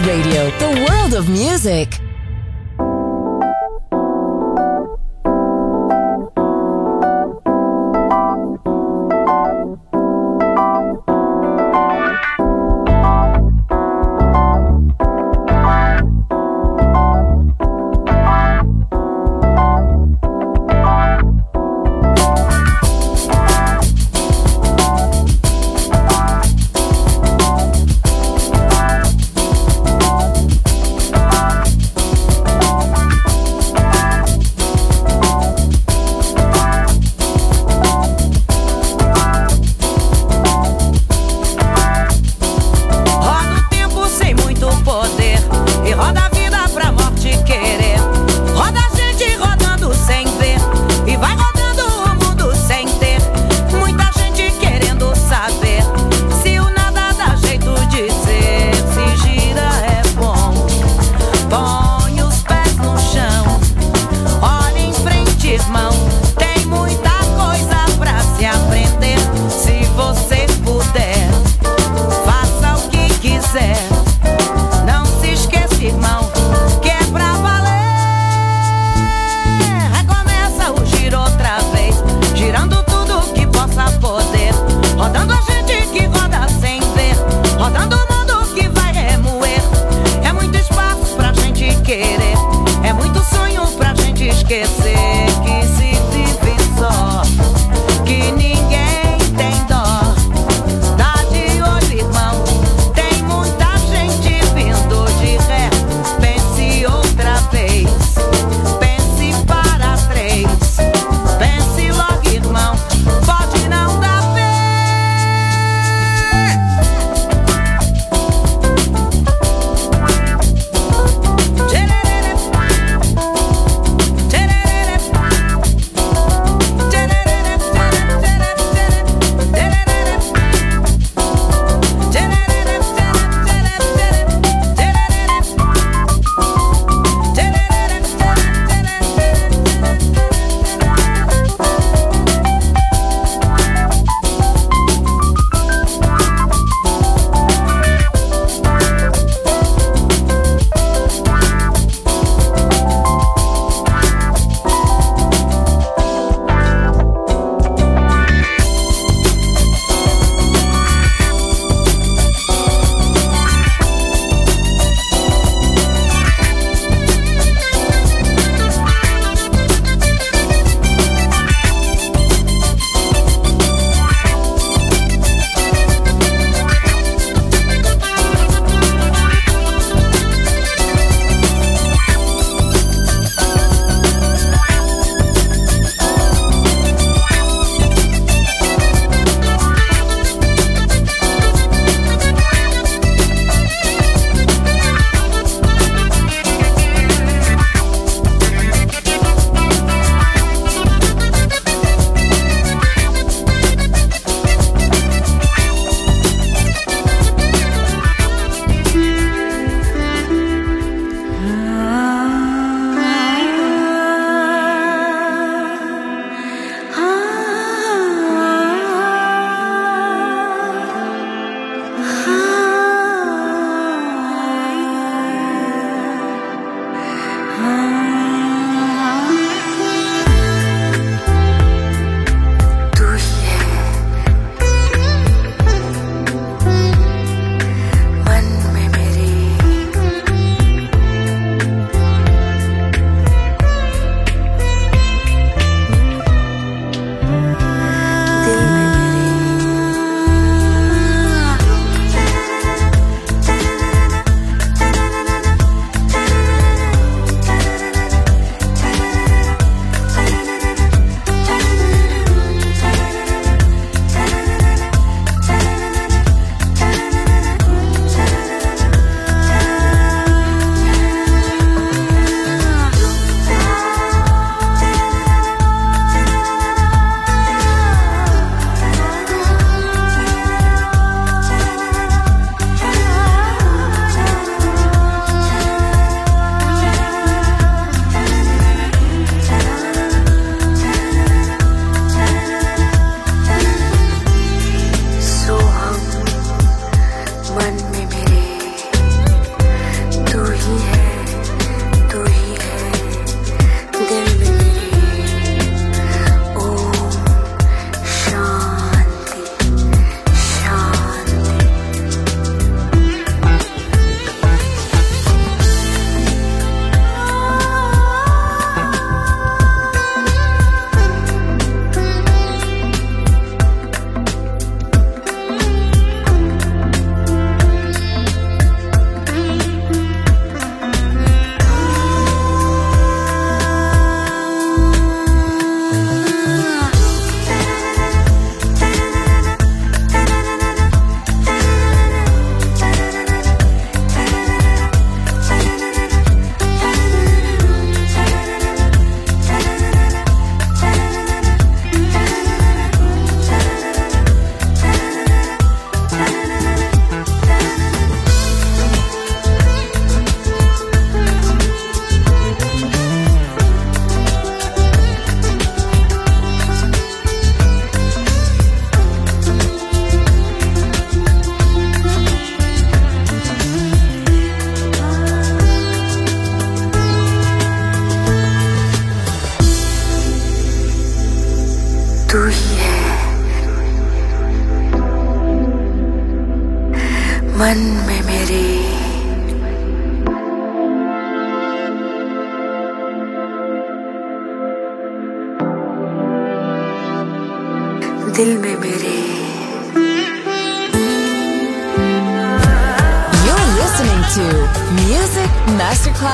Radio,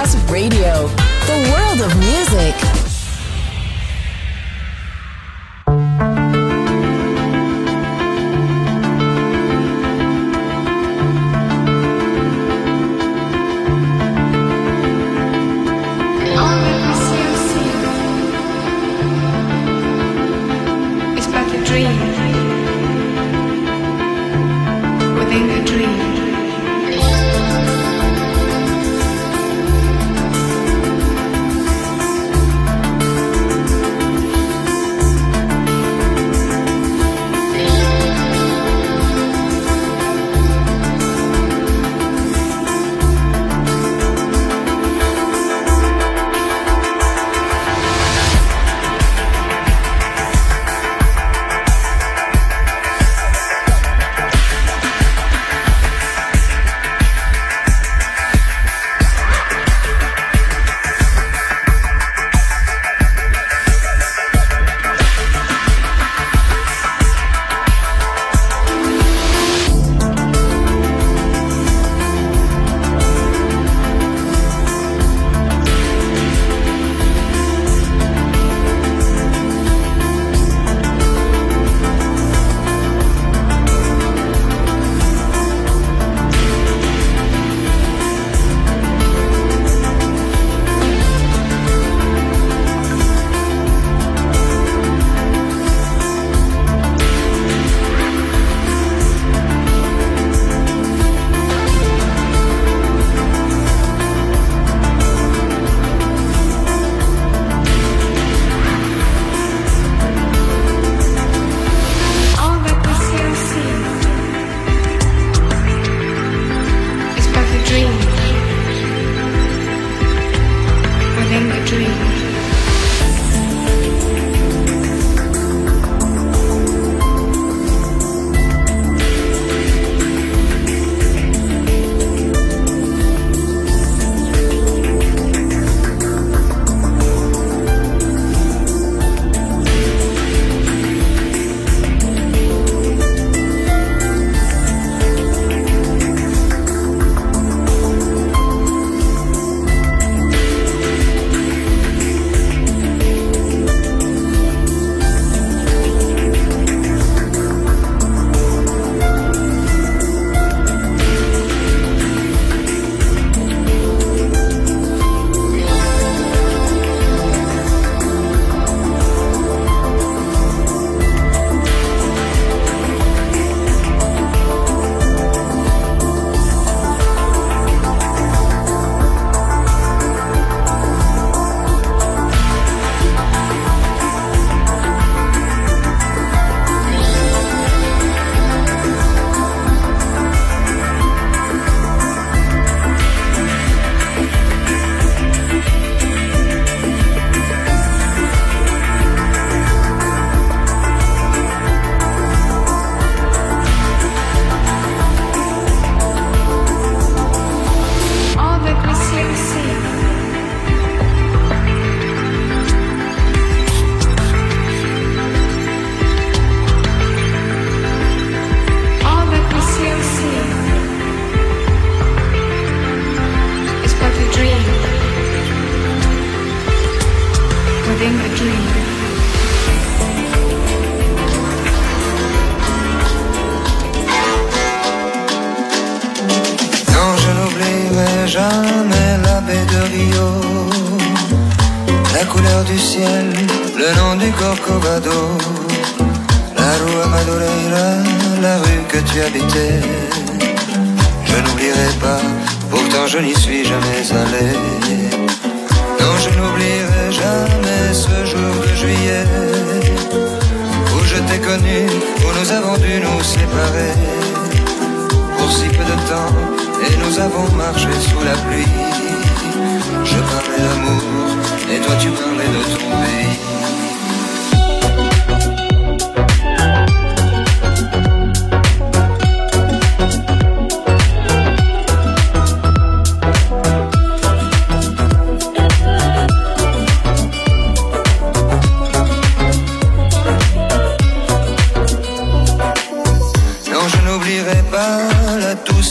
Masterclass Radio,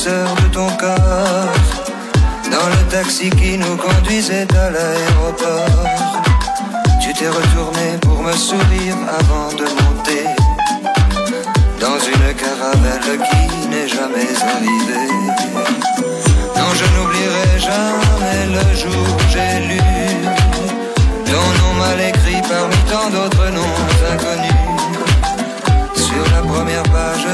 de ton corps. Dans le taxi qui nous conduisait à l'aéroport, tu t'es retourné pour me sourire avant de monter. Dans une caravelle qui n'est jamais arrivée. Non, je n'oublierai jamais le jour où j'ai lu ton nom mal écrit parmi tant d'autres noms inconnus. Sur la première page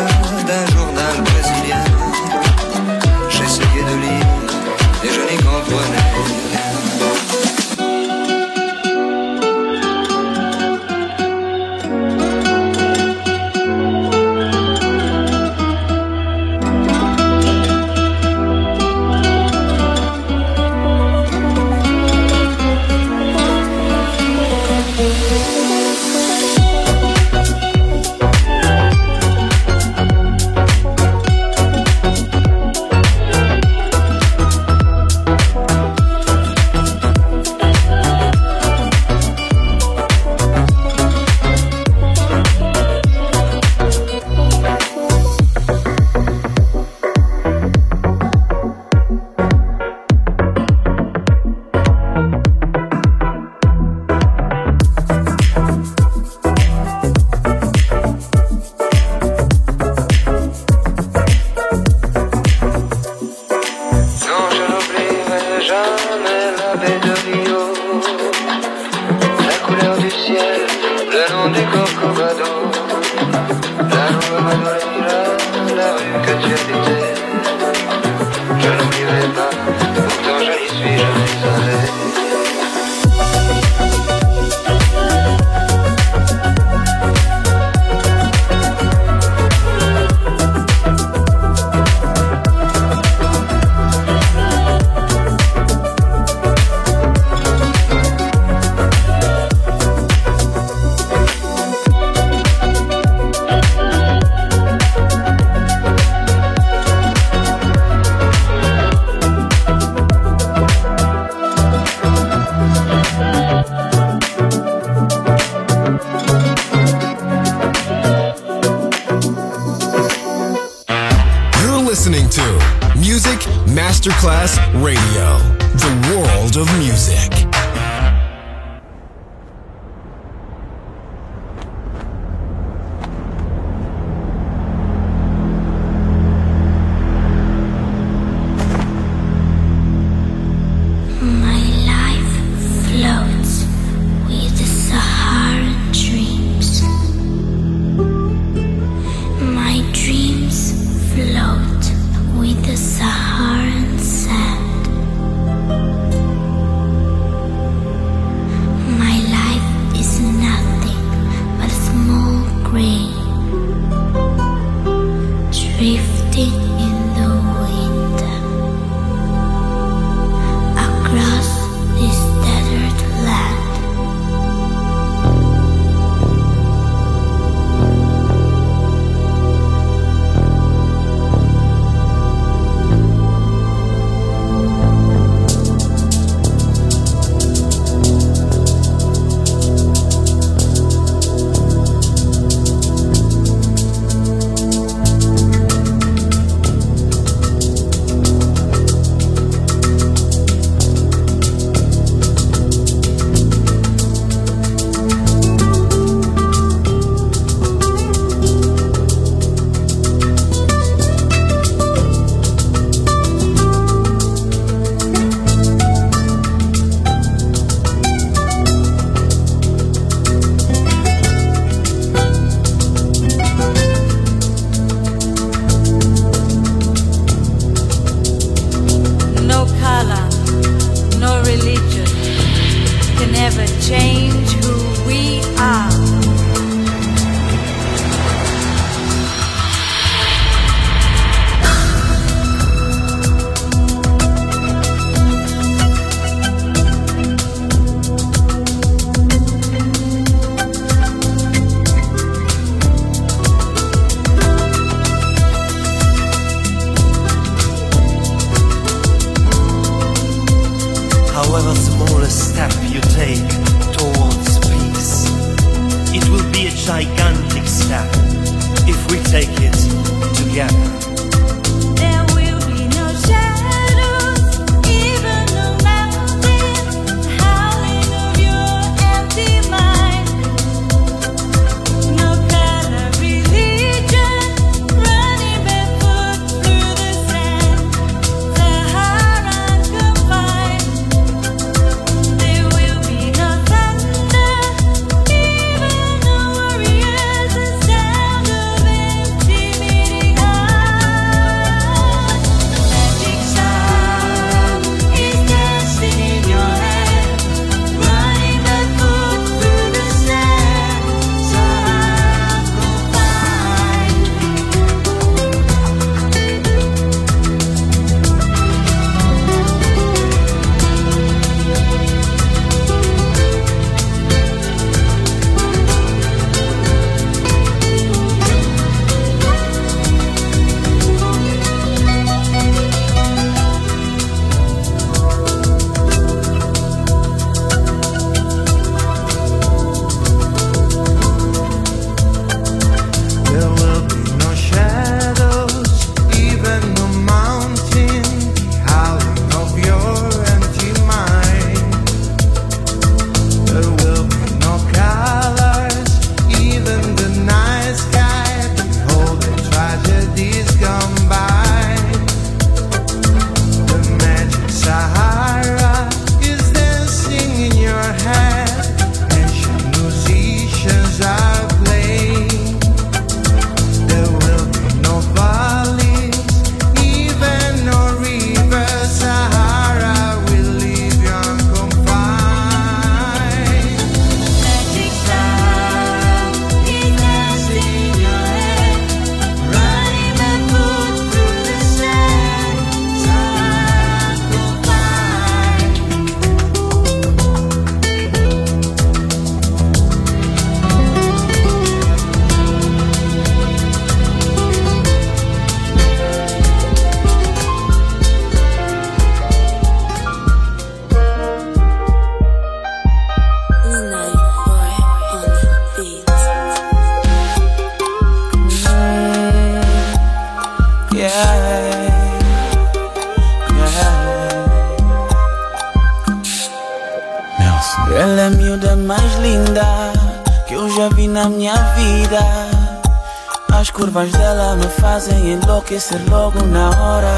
curvas dela me fazem enlouquecer logo na hora.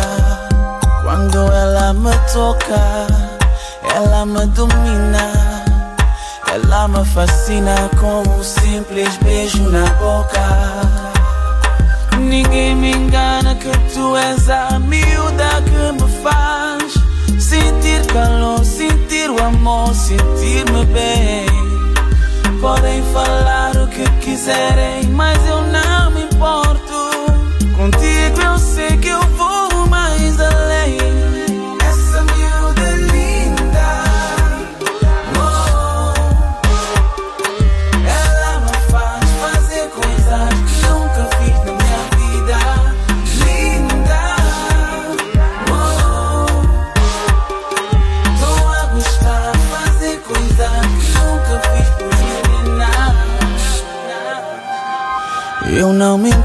Quando ela me toca, ela me domina. Ela me fascina com um simples beijo na boca. Ninguém me engana que tu és a miúda que me faz sentir calor, sentir o amor, sentir-me bem. Podem falar o que quiserem, mas eu não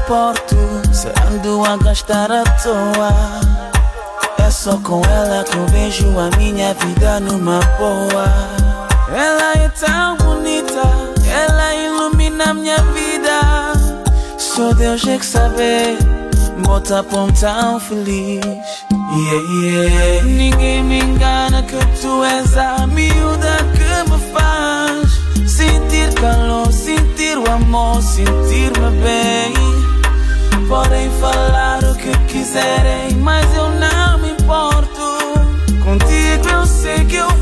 importo se ando a gastar à toa. É só com ela que eu vejo a minha vida numa boa. Ela é tão bonita, ela ilumina minha vida. Só Deus é que sabe, bota pão tão feliz. Yeah, yeah. Ninguém me engana que tu és a miúda que me faz sentir calor, sentir o amor, sentir-me bem. Podem falar o que quiserem, mas eu não me importo. Contigo eu sei que eu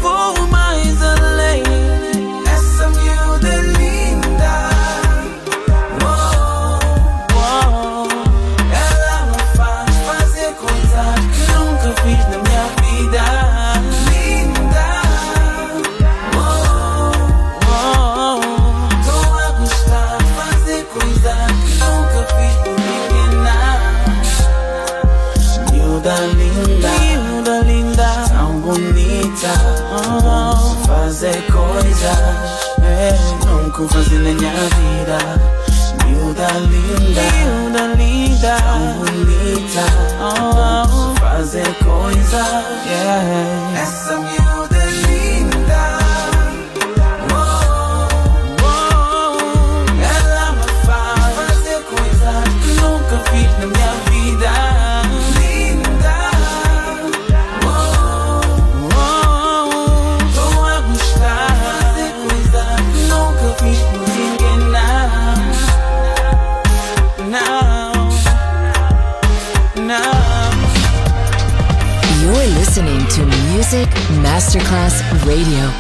fazer na minha vida. Miúda linda, miúda linda, tão bonita. Oh, fazer coisas, yeah. Essa miúda Music Masterclass Radio.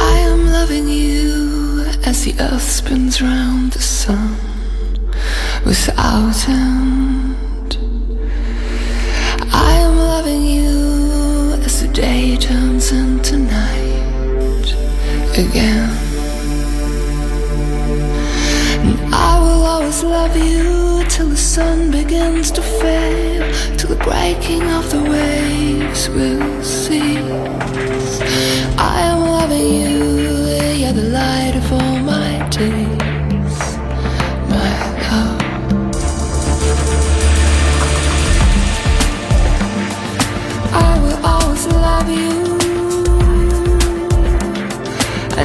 I am loving you as the earth spins round the sun without end. I am loving you as the day turns into night again. Sun begins to fail, till the breaking of the waves will cease. I am loving you, yeah, the light of all my days, my love. I will always love you. I